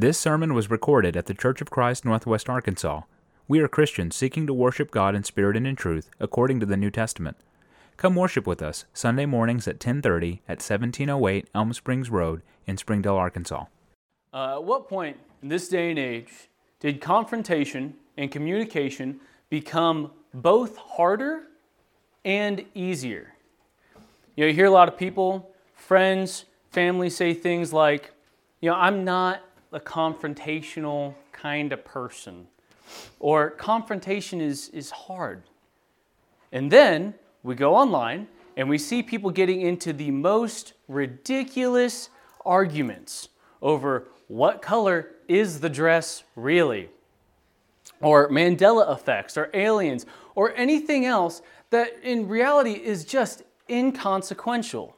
This sermon was recorded at the Church of Christ, Northwest Arkansas. We are Christians seeking to worship God in spirit and in truth, according to the New Testament. Come worship with us Sunday mornings at 10:30 at 1708 Elm Springs Road in Springdale, Arkansas. Uh, at what point in this day and age did confrontation and communication become both harder and easier? You know, you hear a lot of people, friends, family say things like, you know, I'm not a confrontational kind of person. Or confrontation is, is hard. And then we go online and we see people getting into the most ridiculous arguments over what color is the dress really? Or Mandela effects, or aliens, or anything else that in reality is just inconsequential.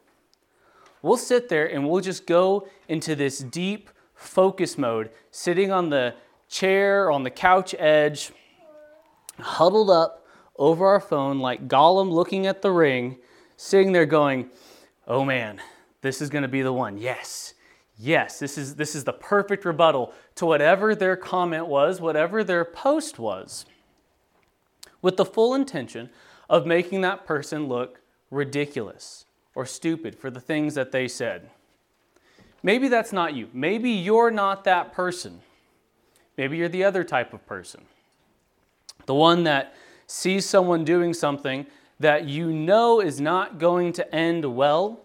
We'll sit there and we'll just go into this deep focus mode, sitting on the chair, on the couch edge, huddled up over our phone like Gollum looking at the ring, sitting there going, oh man, this is going to be the one. Yes, yes, this is, this is the perfect rebuttal to whatever their comment was, whatever their post was, with the full intention of making that person look ridiculous or stupid for the things that they said. Maybe that's not you. Maybe you're not that person. Maybe you're the other type of person. The one that sees someone doing something that you know is not going to end well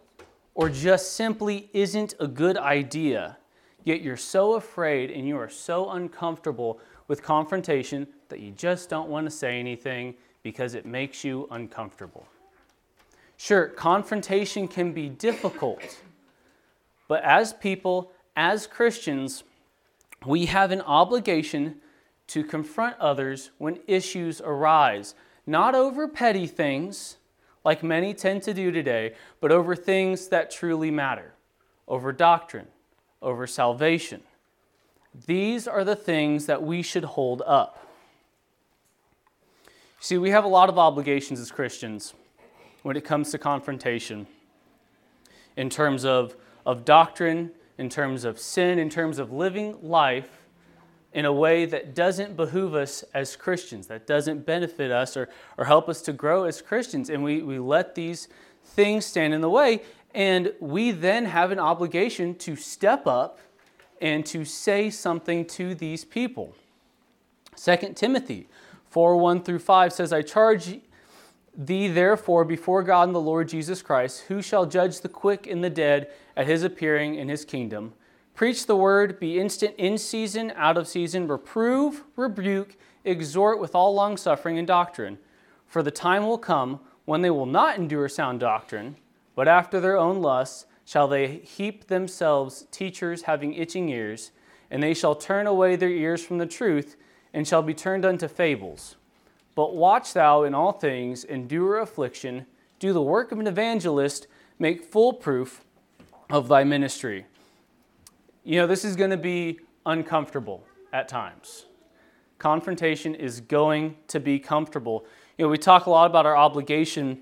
or just simply isn't a good idea, yet you're so afraid and you are so uncomfortable with confrontation that you just don't want to say anything because it makes you uncomfortable. Sure, confrontation can be difficult. But as people, as Christians, we have an obligation to confront others when issues arise, not over petty things like many tend to do today, but over things that truly matter, over doctrine, over salvation. These are the things that we should hold up. See, we have a lot of obligations as Christians when it comes to confrontation in terms of of doctrine, in terms of sin, in terms of living life in a way that doesn't behoove us as Christians, that doesn't benefit us or, or help us to grow as Christians. And we, we let these things stand in the way. And we then have an obligation to step up and to say something to these people. 2 Timothy 4 1 through 5 says, I charge thee therefore before God and the Lord Jesus Christ, who shall judge the quick and the dead at his appearing in his kingdom. Preach the word, be instant in season, out of season, reprove, rebuke, exhort with all longsuffering and doctrine. For the time will come when they will not endure sound doctrine, but after their own lusts shall they heap themselves teachers having itching ears, and they shall turn away their ears from the truth, and shall be turned unto fables. But watch thou in all things, endure affliction, do the work of an evangelist, make full proof of thy ministry. You know, this is going to be uncomfortable at times. Confrontation is going to be comfortable. You know, we talk a lot about our obligation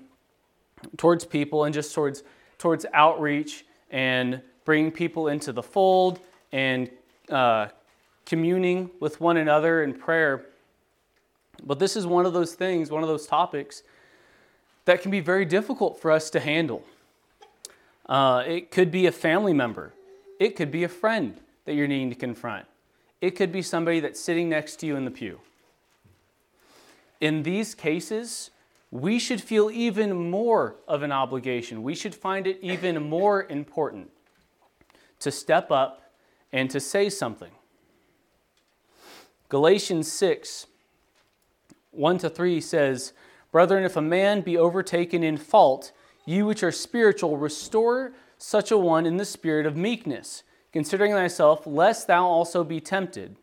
towards people and just towards, towards outreach and bringing people into the fold and uh, communing with one another in prayer. But this is one of those things, one of those topics that can be very difficult for us to handle. Uh, it could be a family member. It could be a friend that you're needing to confront. It could be somebody that's sitting next to you in the pew. In these cases, we should feel even more of an obligation. We should find it even more important to step up and to say something. Galatians 6 1 to 3 says, Brethren, if a man be overtaken in fault, you which are spiritual, restore such a one in the spirit of meekness, considering thyself, lest thou also be tempted.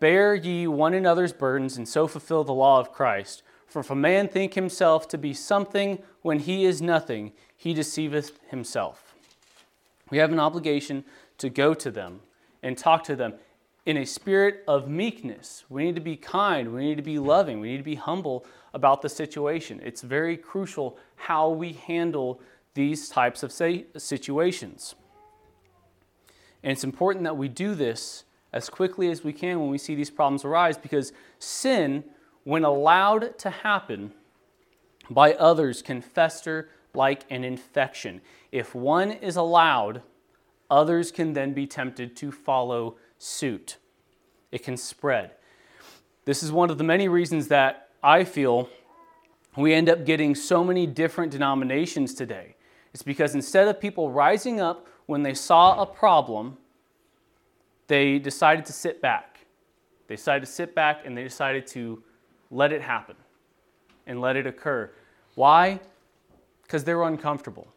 Bear ye one another's burdens, and so fulfill the law of Christ. For if a man think himself to be something when he is nothing, he deceiveth himself. We have an obligation to go to them and talk to them in a spirit of meekness. We need to be kind, we need to be loving, we need to be humble about the situation. It's very crucial how we handle these types of situations. And it's important that we do this as quickly as we can when we see these problems arise because sin, when allowed to happen by others, can fester like an infection. If one is allowed, others can then be tempted to follow suit. It can spread. This is one of the many reasons that I feel we end up getting so many different denominations today. It's because instead of people rising up when they saw a problem, they decided to sit back. They decided to sit back and they decided to let it happen and let it occur. Why? Because they were uncomfortable.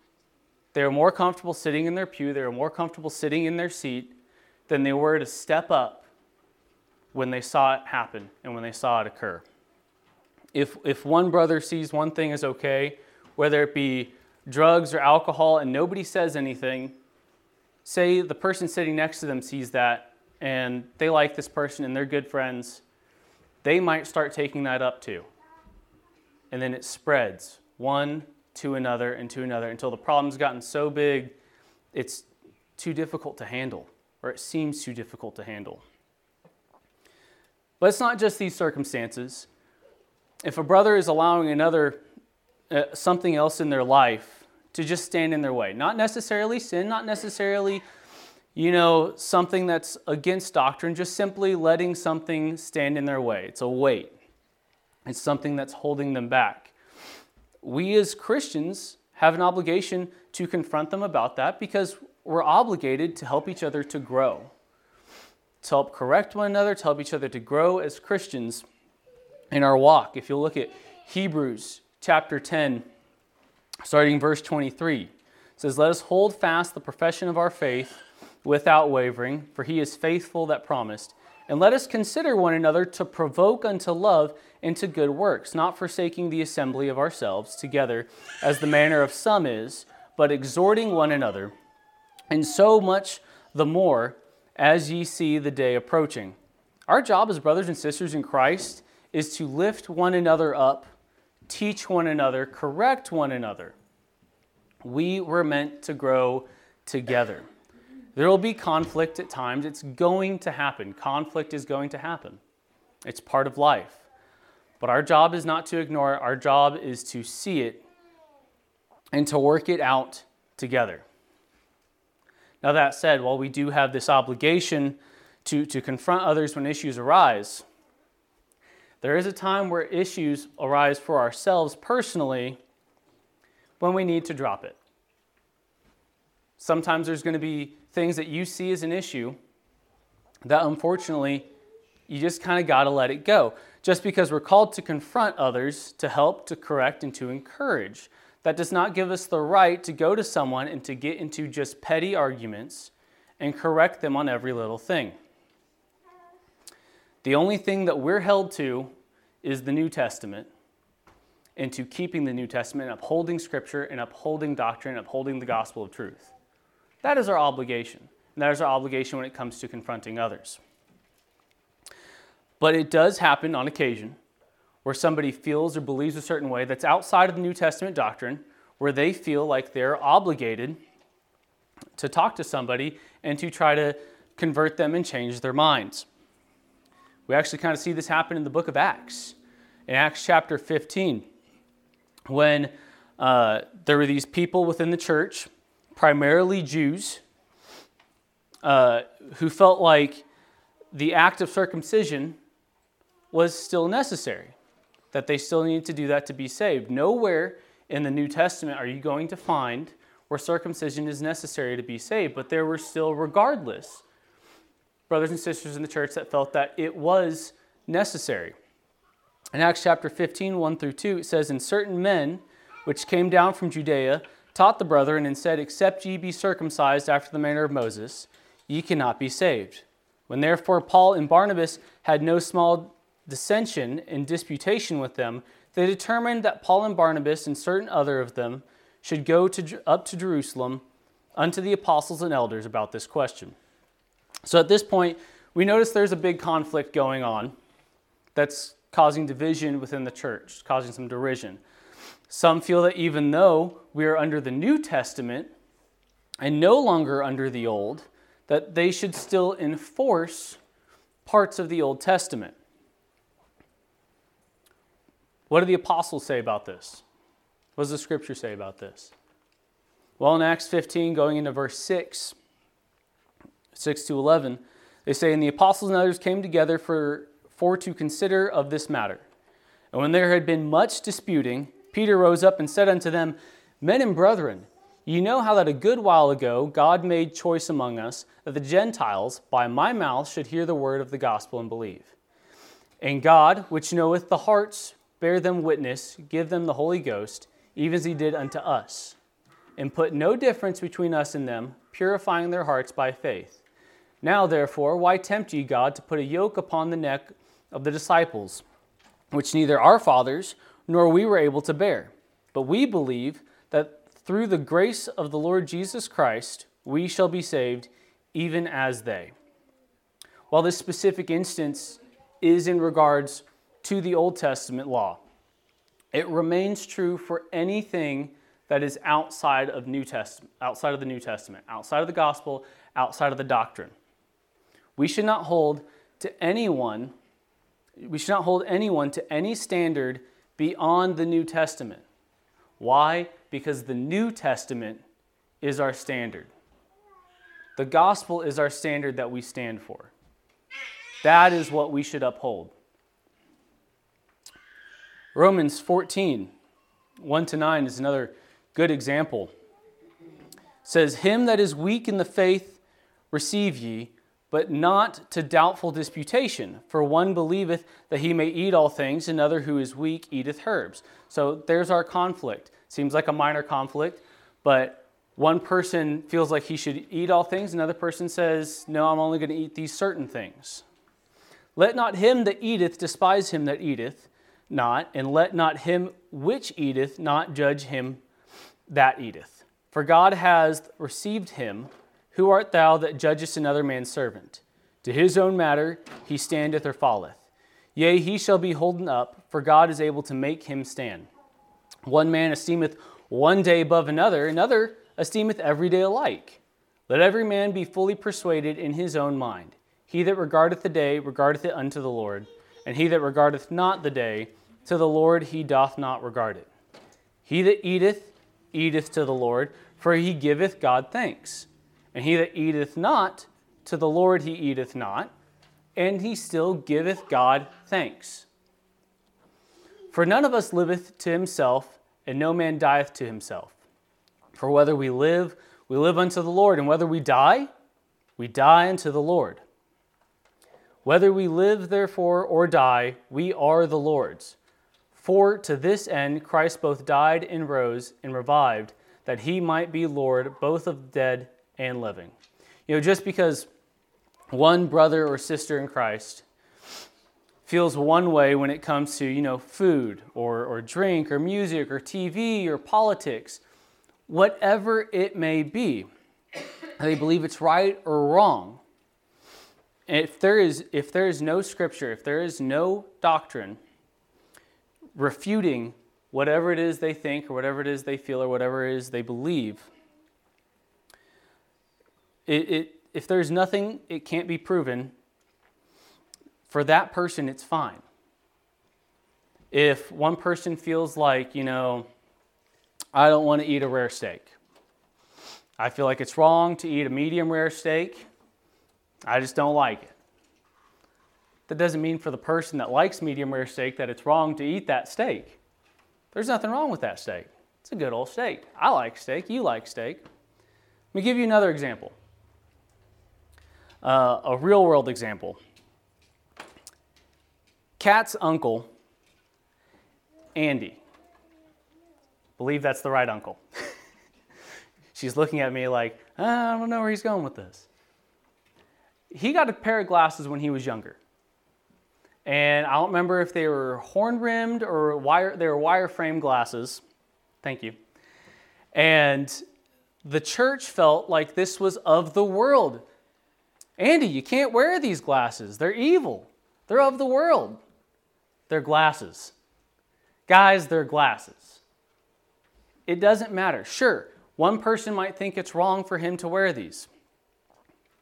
They were more comfortable sitting in their pew, they were more comfortable sitting in their seat than they were to step up when they saw it happen and when they saw it occur. If, if one brother sees one thing as okay, whether it be drugs or alcohol, and nobody says anything, say the person sitting next to them sees that and they like this person and they're good friends, they might start taking that up too. And then it spreads one to another and to another until the problem's gotten so big it's too difficult to handle, or it seems too difficult to handle. But it's not just these circumstances. If a brother is allowing another uh, something else in their life to just stand in their way, not necessarily sin, not necessarily you know something that's against doctrine, just simply letting something stand in their way. It's a weight. It's something that's holding them back. We as Christians have an obligation to confront them about that because we're obligated to help each other to grow to help correct one another, to help each other to grow as Christians in our walk. If you look at Hebrews chapter 10, starting verse 23, it says, Let us hold fast the profession of our faith without wavering, for he is faithful that promised. And let us consider one another to provoke unto love and to good works, not forsaking the assembly of ourselves together, as the manner of some is, but exhorting one another, and so much the more as ye see the day approaching. Our job as brothers and sisters in Christ is to lift one another up, teach one another, correct one another. We were meant to grow together. There will be conflict at times. It's going to happen. Conflict is going to happen. It's part of life. But our job is not to ignore it, our job is to see it and to work it out together. Now, that said, while we do have this obligation to, to confront others when issues arise, there is a time where issues arise for ourselves personally when we need to drop it. Sometimes there's going to be things that you see as an issue that unfortunately you just kind of got to let it go. Just because we're called to confront others, to help, to correct, and to encourage. That does not give us the right to go to someone and to get into just petty arguments and correct them on every little thing. The only thing that we're held to is the New Testament and to keeping the New Testament, upholding Scripture, and upholding doctrine, upholding the gospel of truth. That is our obligation. And that is our obligation when it comes to confronting others. But it does happen on occasion where somebody feels or believes a certain way that's outside of the New Testament doctrine, where they feel like they're obligated to talk to somebody and to try to convert them and change their minds. We actually kind of see this happen in the book of Acts, in Acts chapter 15, when uh, there were these people within the church, primarily Jews, uh, who felt like the act of circumcision was still necessary that they still need to do that to be saved. Nowhere in the New Testament are you going to find where circumcision is necessary to be saved, but there were still, regardless, brothers and sisters in the church that felt that it was necessary. In Acts chapter 15, 1 through 2, it says, And certain men which came down from Judea taught the brethren and said, Except ye be circumcised after the manner of Moses, ye cannot be saved. When therefore Paul and Barnabas had no small dissension and disputation with them, they determined that Paul and Barnabas and certain other of them should go to, up to Jerusalem unto the apostles and elders about this question. So at this point, we notice there's a big conflict going on that's causing division within the church, causing some derision. Some feel that even though we are under the New Testament and no longer under the Old, that they should still enforce parts of the Old Testament. What do the apostles say about this? What does the scripture say about this? Well, in Acts 15, going into verse 6, 6 to 11, they say, And the apostles and others came together for, for to consider of this matter. And when there had been much disputing, Peter rose up and said unto them, Men and brethren, ye know how that a good while ago God made choice among us that the Gentiles by my mouth should hear the word of the gospel and believe. And God, which knoweth the hearts, bear them witness, give them the Holy Ghost, even as he did unto us, and put no difference between us and them, purifying their hearts by faith. Now, therefore, why tempt ye God to put a yoke upon the neck of the disciples, which neither our fathers nor we were able to bear? But we believe that through the grace of the Lord Jesus Christ, we shall be saved, even as they. While this specific instance is in regards to the Old Testament law, it remains true for anything that is outside of New Testament, outside of the New Testament, outside of the gospel, outside of the doctrine. We should not hold to anyone, we should not hold anyone to any standard beyond the New Testament. Why? Because the New Testament is our standard. The gospel is our standard that we stand for. That is what we should uphold. Romans 14, 1 to 9 is another good example. It says, Him that is weak in the faith receive ye, but not to doubtful disputation. For one believeth that he may eat all things, another who is weak eateth herbs. So there's our conflict. Seems like a minor conflict, but one person feels like he should eat all things, another person says, No, I'm only going to eat these certain things. Let not him that eateth despise him that eateth not, and let not him which eateth not judge him that eateth. For God hath received him who art thou that judgest another man's servant? To his own matter he standeth or falleth. Yea, he shall be holden up, for God is able to make him stand. One man esteemeth one day above another, another esteemeth every day alike. Let every man be fully persuaded in his own mind. He that regardeth the day regardeth it unto the Lord, and he that regardeth not the day, to the Lord he doth not regard it. He that eateth, eateth to the Lord, for he giveth God thanks. And he that eateth not, to the Lord he eateth not, and he still giveth God thanks. For none of us liveth to himself, and no man dieth to himself. For whether we live, we live unto the Lord, and whether we die, we die unto the Lord. Whether we live, therefore, or die, we are the Lord's. For to this end Christ both died and rose and revived, that he might be Lord both of dead and living. You know, just because one brother or sister in Christ feels one way when it comes to, you know, food or, or drink or music or TV or politics, whatever it may be, they believe it's right or wrong. If there is, if there is no scripture, if there is no doctrine refuting whatever it is they think or whatever it is they feel or whatever it is they believe, it, it, if there's nothing, it can't be proven, for that person, it's fine. If one person feels like, you know, I don't want to eat a rare steak, I feel like it's wrong to eat a medium rare steak, I just don't like it. That doesn't mean for the person that likes medium rare steak that it's wrong to eat that steak. There's nothing wrong with that steak. It's a good old steak. I like steak. You like steak. Let me give you another example. Uh, a real world example. Kat's uncle, Andy, believe that's the right uncle. She's looking at me like, I don't know where he's going with this. He got a pair of glasses when he was younger. And I don't remember if they were horn rimmed or wire, they were wire frame glasses. Thank you. And the church felt like this was of the world. Andy, you can't wear these glasses. They're evil. They're of the world. They're glasses. Guys, they're glasses. It doesn't matter. Sure, one person might think it's wrong for him to wear these.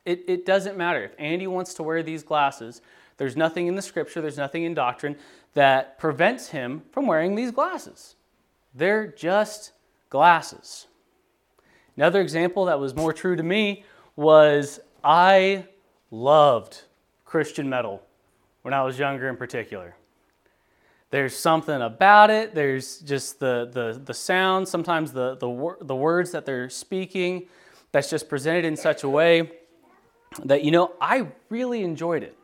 It, it doesn't matter. If Andy wants to wear these glasses, there's nothing in the scripture, there's nothing in doctrine that prevents him from wearing these glasses. They're just glasses. Another example that was more true to me was I loved Christian metal when I was younger in particular. There's something about it. There's just the, the, the sound, sometimes the, the, the words that they're speaking that's just presented in such a way that, you know, I really enjoyed it.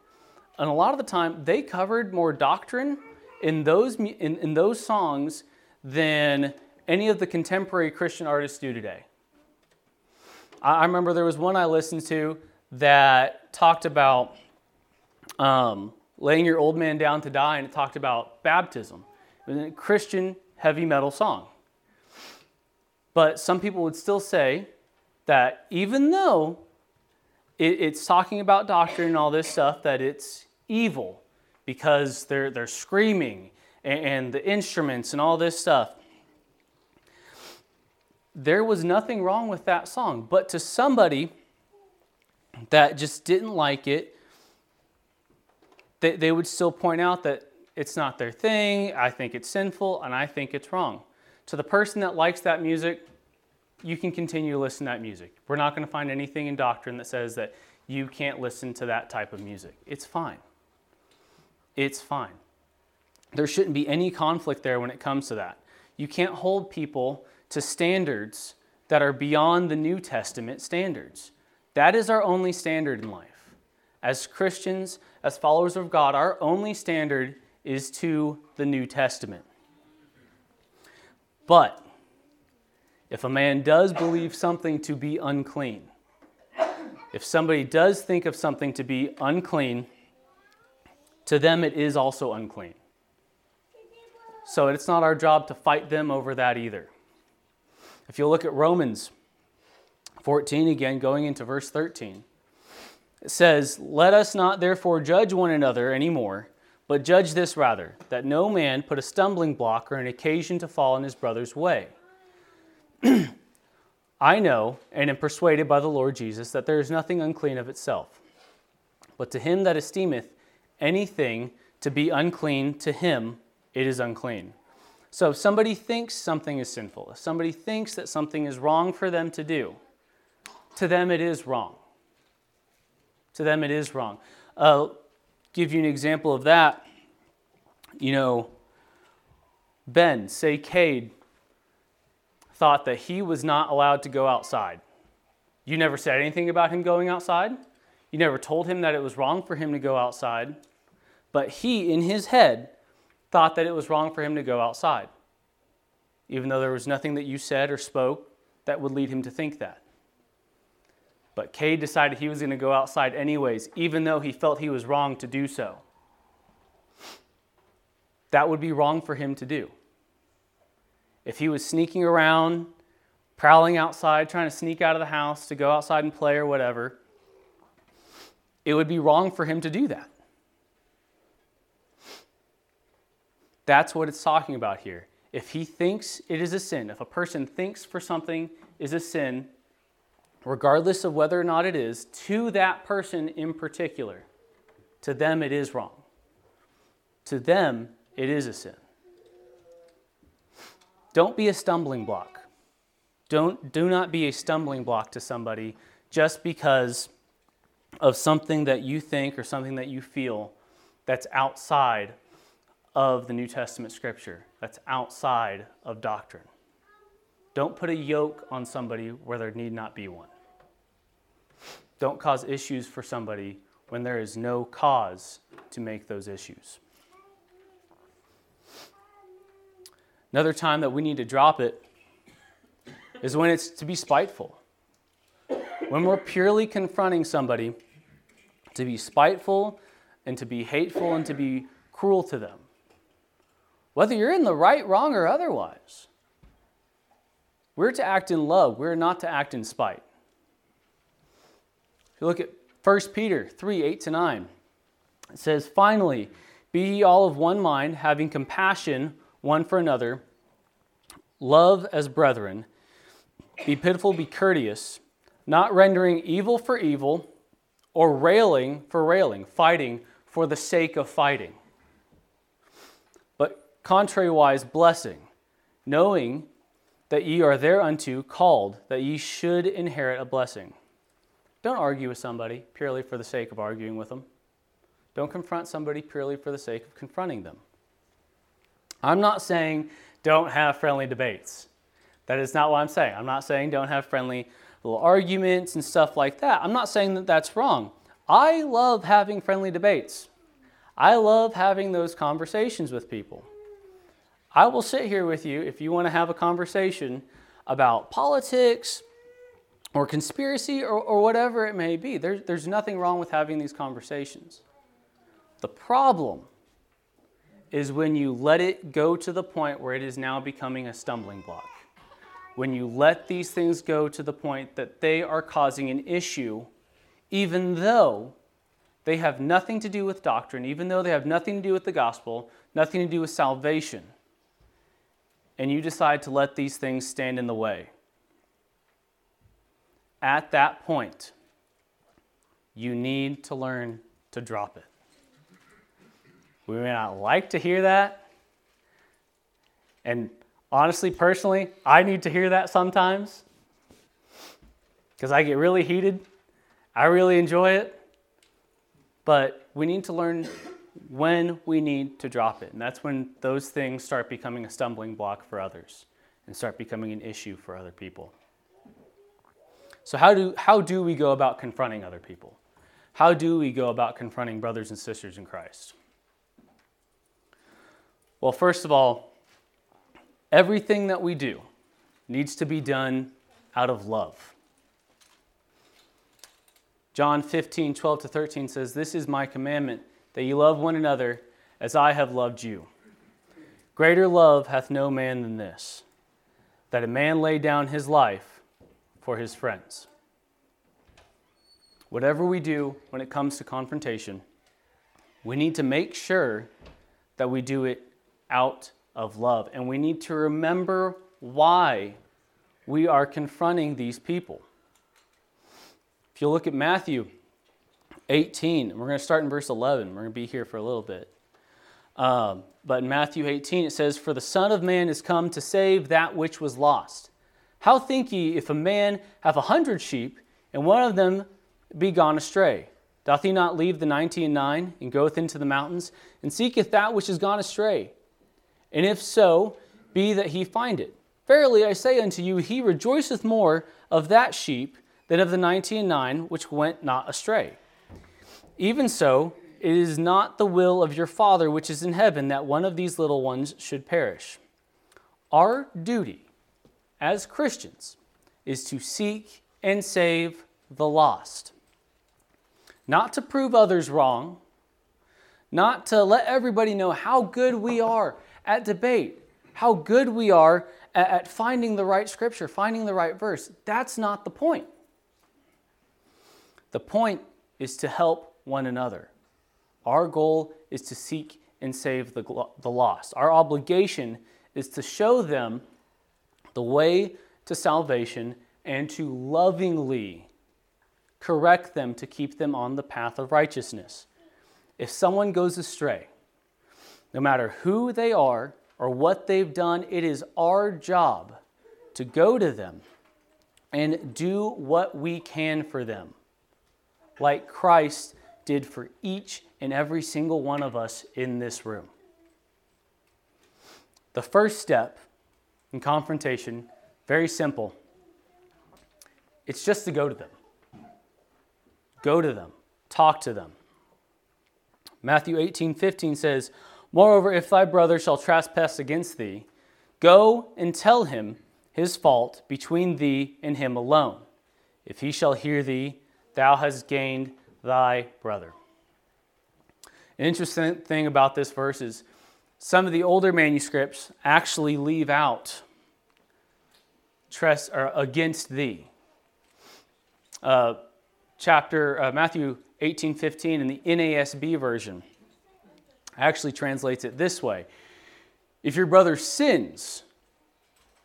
And a lot of the time, they covered more doctrine in those, in, in those songs than any of the contemporary Christian artists do today. I, I remember there was one I listened to that talked about um, laying your old man down to die, and it talked about baptism. It was a Christian heavy metal song. But some people would still say that even though it, it's talking about doctrine and all this stuff, that it's evil because they're, they're screaming and, and the instruments and all this stuff. There was nothing wrong with that song. But to somebody that just didn't like it, they, they would still point out that it's not their thing, I think it's sinful, and I think it's wrong. To the person that likes that music, you can continue to listen to that music. We're not going to find anything in doctrine that says that you can't listen to that type of music. It's fine. It's fine. There shouldn't be any conflict there when it comes to that. You can't hold people to standards that are beyond the New Testament standards. That is our only standard in life. As Christians, as followers of God, our only standard is to the New Testament. But if a man does believe something to be unclean, if somebody does think of something to be unclean, to them it is also unclean. So it's not our job to fight them over that either. If you look at Romans 14 again, going into verse 13. It says, Let us not therefore judge one another anymore, but judge this rather, that no man put a stumbling block or an occasion to fall in his brother's way. I know and am persuaded by the Lord Jesus that there is nothing unclean of itself. But to him that esteemeth anything to be unclean, to him it is unclean. So if somebody thinks something is sinful, if somebody thinks that something is wrong for them to do, to them it is wrong. To them, it is wrong. I'll give you an example of that. You know, Ben, say Cade, thought that he was not allowed to go outside. You never said anything about him going outside. You never told him that it was wrong for him to go outside. But he, in his head, thought that it was wrong for him to go outside, even though there was nothing that you said or spoke that would lead him to think that. But Cade decided he was going to go outside anyways, even though he felt he was wrong to do so. That would be wrong for him to do. If he was sneaking around, prowling outside, trying to sneak out of the house to go outside and play or whatever, it would be wrong for him to do that. That's what it's talking about here. If he thinks it is a sin, if a person thinks for something is a sin, regardless of whether or not it is, to that person in particular, to them it is wrong. To them, it is a sin. Don't be a stumbling block. Don't, do not be a stumbling block to somebody just because of something that you think or something that you feel that's outside of the New Testament scripture, that's outside of doctrine. Don't put a yoke on somebody where there need not be one. Don't cause issues for somebody when there is no cause to make those issues. Another time that we need to drop it is when it's to be spiteful. When we're purely confronting somebody, to be spiteful and to be hateful and to be cruel to them. Whether you're in the right, wrong, or otherwise. We're to act in love, we're not to act in spite. If you look at 1 Peter 3 8 to 9, it says, Finally, be ye all of one mind, having compassion one for another, love as brethren, be pitiful, be courteous, not rendering evil for evil, or railing for railing, fighting for the sake of fighting. But contrariwise, blessing, knowing that ye are thereunto called, that ye should inherit a blessing. Don't argue with somebody purely for the sake of arguing with them. Don't confront somebody purely for the sake of confronting them. I'm not saying don't have friendly debates. That is not what I'm saying. I'm not saying don't have friendly little arguments and stuff like that. I'm not saying that that's wrong. I love having friendly debates. I love having those conversations with people. I will sit here with you if you want to have a conversation about politics or conspiracy or, or whatever it may be. There, there's nothing wrong with having these conversations. The problem is when you let it go to the point where it is now becoming a stumbling block. When you let these things go to the point that they are causing an issue, even though they have nothing to do with doctrine, even though they have nothing to do with the gospel, nothing to do with salvation, and you decide to let these things stand in the way. At that point, you need to learn to drop it. We may not like to hear that. And honestly, personally, I need to hear that sometimes because I get really heated. I really enjoy it. But we need to learn when we need to drop it. And that's when those things start becoming a stumbling block for others and start becoming an issue for other people. So, how do, how do we go about confronting other people? How do we go about confronting brothers and sisters in Christ? Well, first of all, everything that we do needs to be done out of love. John 15, 12 to 13 says, This is my commandment, that ye love one another as I have loved you. Greater love hath no man than this, that a man lay down his life for his friends. Whatever we do when it comes to confrontation, we need to make sure that we do it out of love. And we need to remember why we are confronting these people. If you look at Matthew 18, we're going to start in verse 11. We're going to be here for a little bit. Um, but in Matthew 18, it says, For the Son of Man is come to save that which was lost. How think ye if a man have a hundred sheep, and one of them be gone astray? Doth he not leave the ninety and nine, and goeth into the mountains, and seeketh that which is gone astray? And if so, be that he find it. Verily I say unto you, he rejoiceth more of that sheep than of the ninety and nine which went not astray. Even so, it is not the will of your Father which is in heaven that one of these little ones should perish. Our duty as Christians is to seek and save the lost. Not to prove others wrong, not to let everybody know how good we are at debate, how good we are at, at finding the right scripture, finding the right verse. That's not the point. The point is to help one another. Our goal is to seek and save the, the lost. Our obligation is to show them the way to salvation and to lovingly correct them to keep them on the path of righteousness. If someone goes astray, no matter who they are or what they've done, it is our job to go to them and do what we can for them, like Christ did for each and every single one of us in this room. The first step in confrontation, very simple. It's just to go to them. Go to them. Talk to them. Matthew 18 15 says, Moreover, if thy brother shall trespass against thee, go and tell him his fault between thee and him alone. If he shall hear thee, thou hast gained thy brother. An interesting thing about this verse is some of the older manuscripts actually leave out tres, or against thee. Uh, chapter uh, Matthew 18 15 in the NASB version actually translates it this way If your brother sins,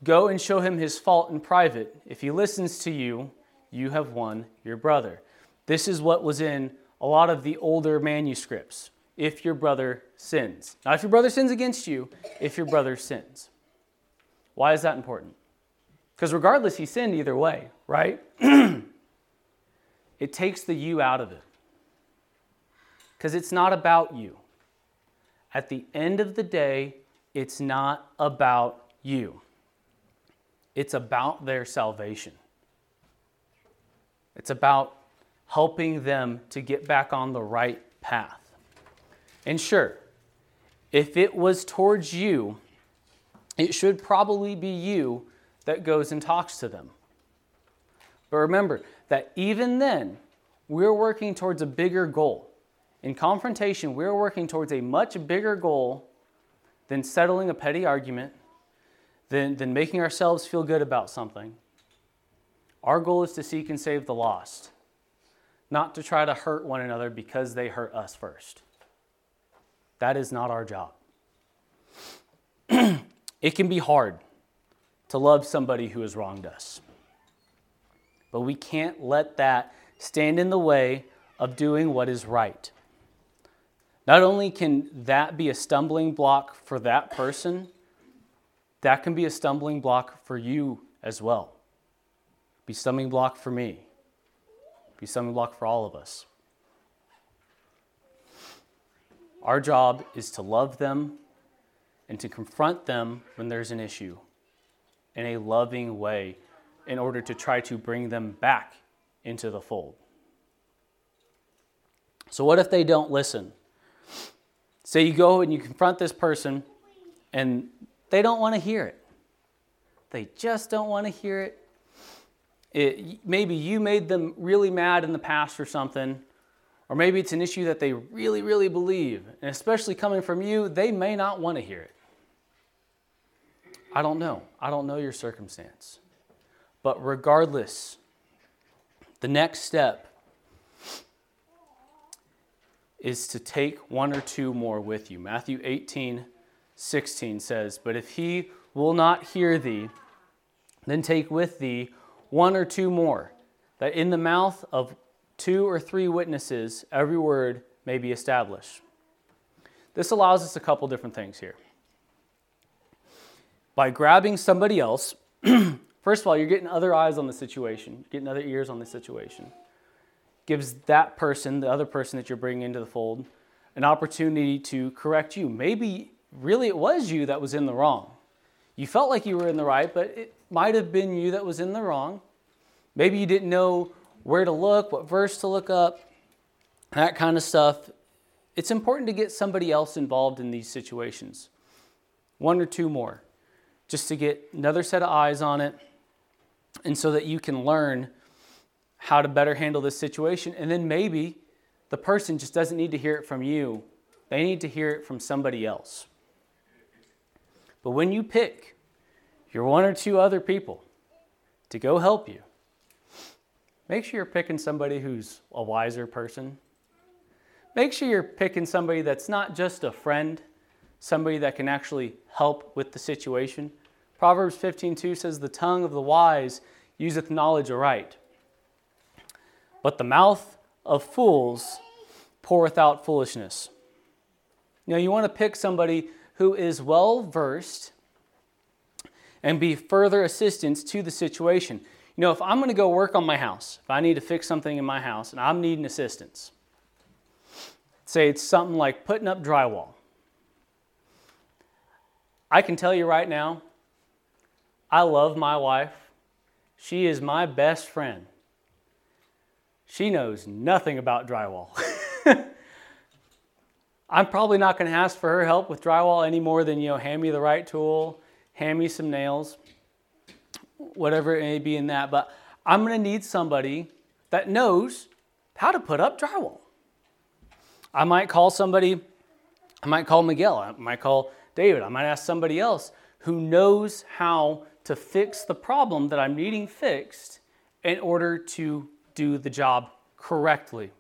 go and show him his fault in private. If he listens to you, you have won your brother. This is what was in a lot of the older manuscripts. If your brother sins. Not if your brother sins against you, if your brother sins. Why is that important? Because regardless, he sinned either way, right? it takes the you out of it. Because it's not about you. At the end of the day, it's not about you, it's about their salvation. It's about helping them to get back on the right path. And sure, if it was towards you, it should probably be you that goes and talks to them. But remember that even then, we're working towards a bigger goal. In confrontation, we're working towards a much bigger goal than settling a petty argument, than, than making ourselves feel good about something. Our goal is to seek and save the lost, not to try to hurt one another because they hurt us first. That is not our job. it can be hard to love somebody who has wronged us, but we can't let that stand in the way of doing what is right. Not only can that be a stumbling block for that person, that can be a stumbling block for you as well. Be stumbling block for me. Be stumbling block for all of us. Our job is to love them and to confront them when there's an issue in a loving way in order to try to bring them back into the fold. So, what if they don't listen? Say you go and you confront this person and they don't want to hear it. They just don't want to hear it. it. Maybe you made them really mad in the past or something, or maybe it's an issue that they really, really believe. And especially coming from you, they may not want to hear it. I don't know. I don't know your circumstance. But regardless, the next step is to take one or two more with you. Matthew 18, 16 says, But if he will not hear thee, then take with thee one or two more, that in the mouth of two or three witnesses, every word may be established. This allows us a couple different things here. By grabbing somebody else, first of all, you're getting other eyes on the situation, getting other ears on the situation. Gives that person, the other person that you're bringing into the fold, an opportunity to correct you. Maybe really it was you that was in the wrong. You felt like you were in the right, but it might have been you that was in the wrong. Maybe you didn't know where to look, what verse to look up, that kind of stuff. It's important to get somebody else involved in these situations. One or two more, just to get another set of eyes on it, and so that you can learn how to better handle this situation. And then maybe the person just doesn't need to hear it from you, they need to hear it from somebody else. But when you pick your one or two other people to go help you, Make sure you're picking somebody who's a wiser person. Make sure you're picking somebody that's not just a friend, somebody that can actually help with the situation. Proverbs 15:2 says, "The tongue of the wise useth knowledge aright, but the mouth of fools poureth out foolishness." Now you want to pick somebody who is well versed and be further assistance to the situation. You know, if I'm going to go work on my house, if I need to fix something in my house and I'm needing assistance, say it's something like putting up drywall. I can tell you right now, I love my wife. She is my best friend. She knows nothing about drywall. I'm probably not going to ask for her help with drywall any more than, you know, hand me the right tool, hand me some nails whatever it may be in that. But I'm going to need somebody that knows how to put up drywall. I might call somebody, I might call Miguel, I might call David, I might ask somebody else who knows how to fix the problem that I'm needing fixed in order to do the job correctly.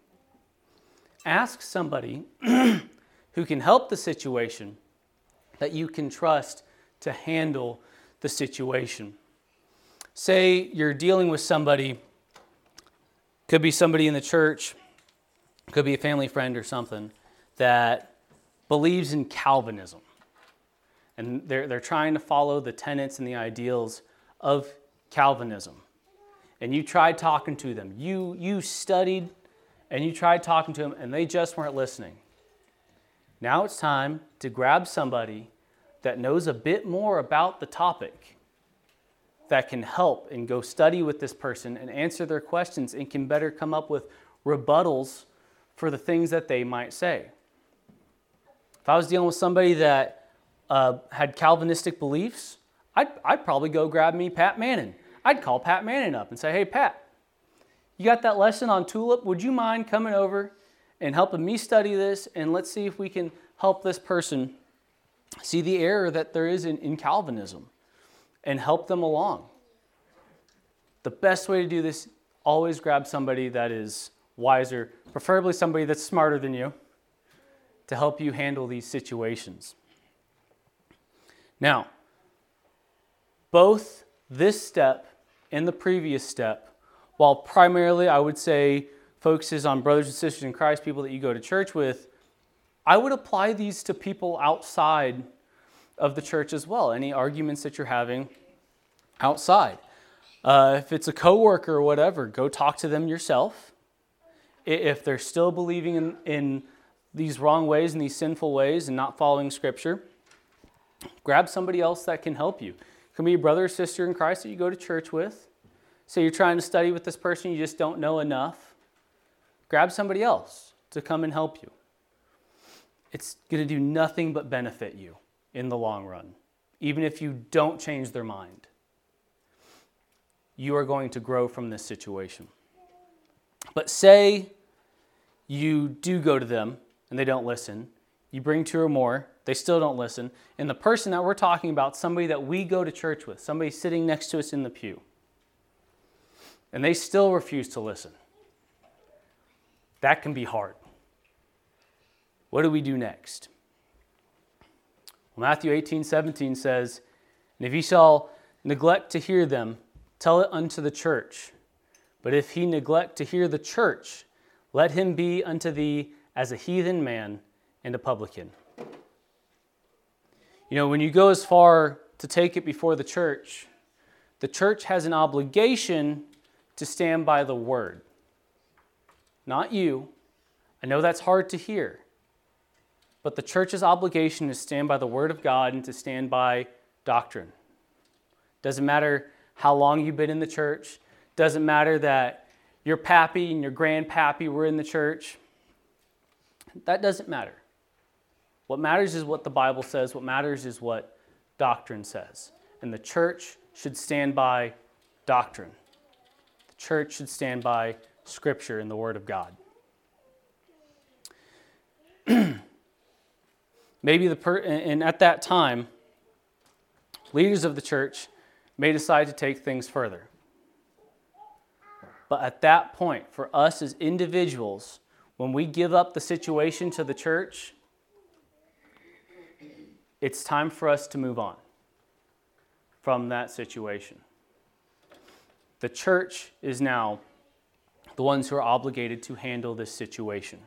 Ask somebody who can help the situation that you can trust to handle the situation say you're dealing with somebody Could be somebody in the church, could be a family friend or something that believes in Calvinism. And they're, they're trying to follow the tenets and the ideals of Calvinism. And you tried talking to them. You, you studied and you tried talking to them, and they just weren't listening. Now it's time to grab somebody that knows a bit more about the topic that can help and go study with this person and answer their questions and can better come up with rebuttals for the things that they might say. If I was dealing with somebody that uh, had Calvinistic beliefs, I'd, I'd probably go grab me Pat Manning. I'd call Pat Manning up and say, hey, Pat, you got that lesson on tulip? Would you mind coming over and helping me study this? And let's see if we can help this person see the error that there is in, in Calvinism and help them along. The best way to do this, always grab somebody that is wiser, preferably somebody that's smarter than you, to help you handle these situations. Now, both this step and the previous step, while primarily I would say focuses on brothers and sisters in Christ, people that you go to church with, I would apply these to people outside of the church as well. Any arguments that you're having outside. Uh, if it's a coworker or whatever, go talk to them yourself. If they're still believing in, in these wrong ways and these sinful ways and not following Scripture, grab somebody else that can help you. Can be a brother or sister in Christ that you go to church with. Say you're trying to study with this person, you just don't know enough. Grab somebody else to come and help you. It's going to do nothing but benefit you in the long run, even if you don't change their mind. You are going to grow from this situation. But say you do go to them and they don't listen, you bring two or more, they still don't listen, and the person that we're talking about, somebody that we go to church with, somebody sitting next to us in the pew, and they still refuse to listen. That can be hard. What do we do next? Well, Matthew 18, 17 says, And if ye shall neglect to hear them, tell it unto the church. But if he neglect to hear the church, let him be unto thee as a heathen man and a publican. You know, when you go as far to take it before the church, the church has an obligation to stand by the word. Not you. I know that's hard to hear. But the church's obligation is to stand by the word of God and to stand by doctrine. Doesn't matter how long you've been in the church, doesn't matter that your pappy and your grandpappy were in the church. That doesn't matter. What matters is what the Bible says, what matters is what doctrine says. And the church should stand by doctrine. The church should stand by Scripture and the Word of God. Maybe the per- and at that time, leaders of the church may decide to take things further. But at that point, for us as individuals, when we give up the situation to the church, it's time for us to move on from that situation. The church is now the ones who are obligated to handle this situation.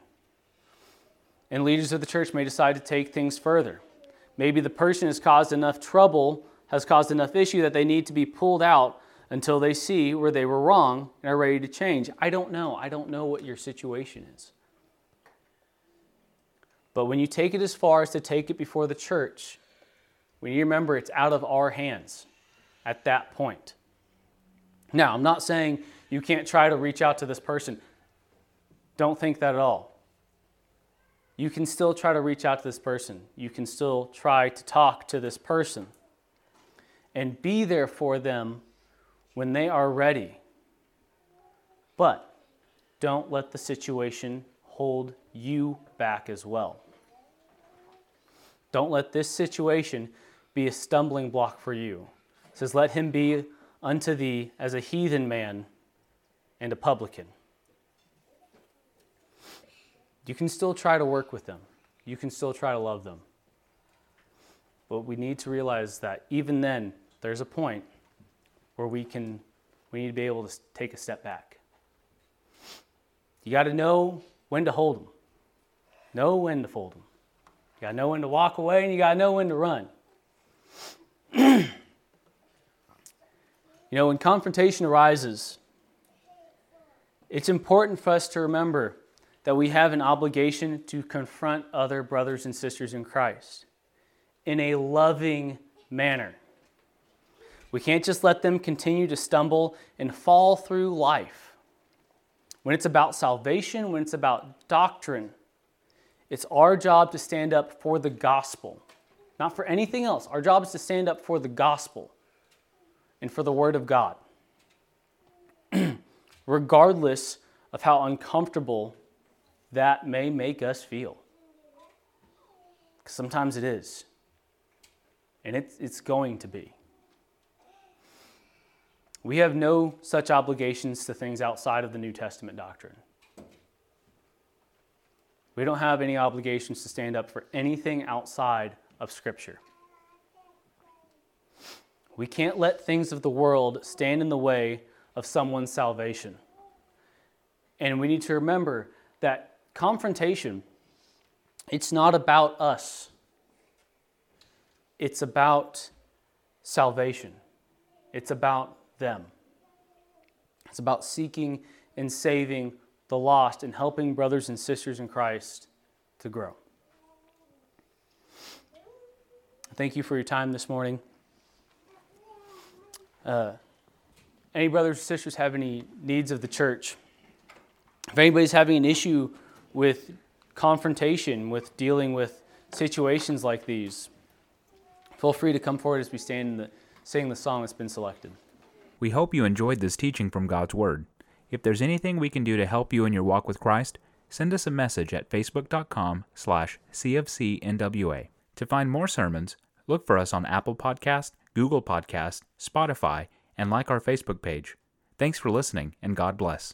And leaders of the church may decide to take things further. Maybe the person has caused enough trouble, has caused enough issue that they need to be pulled out until they see where they were wrong and are ready to change. I don't know. I don't know what your situation is. But when you take it as far as to take it before the church, we need to remember it's out of our hands at that point. Now, I'm not saying you can't try to reach out to this person. Don't think that at all. You can still try to reach out to this person. You can still try to talk to this person and be there for them when they are ready. But don't let the situation hold you back as well. Don't let this situation be a stumbling block for you. It says, Let him be unto thee as a heathen man and a publican. You can still try to work with them, you can still try to love them. But we need to realize that even then, there's a point where we can we need to be able to take a step back. You got to know when to hold them, know when to fold them. You got to know when to walk away, and you got to know when to run. you know, when confrontation arises, it's important for us to remember that we have an obligation to confront other brothers and sisters in Christ in a loving manner. We can't just let them continue to stumble and fall through life. When it's about salvation, when it's about doctrine, it's our job to stand up for the gospel, not for anything else. Our job is to stand up for the gospel and for the word of God, regardless of how uncomfortable that may make us feel. Sometimes it is, and it's, it's going to be. We have no such obligations to things outside of the New Testament doctrine. We don't have any obligations to stand up for anything outside of Scripture. We can't let things of the world stand in the way of someone's salvation. And we need to remember that confrontation, it's not about us, it's about salvation, it's about them. It's about seeking and saving the lost and helping brothers and sisters in Christ to grow. Thank you for your time this morning. Uh, any brothers or sisters have any needs of the church? If anybody's having an issue with confrontation, with dealing with situations like these, feel free to come forward as we stand and sing the song that's been selected. We hope you enjoyed this teaching from God's Word. If there's anything we can do to help you in your walk with Christ, send us a message at facebook.com slash cfcnwa. To find more sermons, look for us on Apple Podcast, Google Podcast, Spotify, and like our Facebook page. Thanks for listening, and God bless.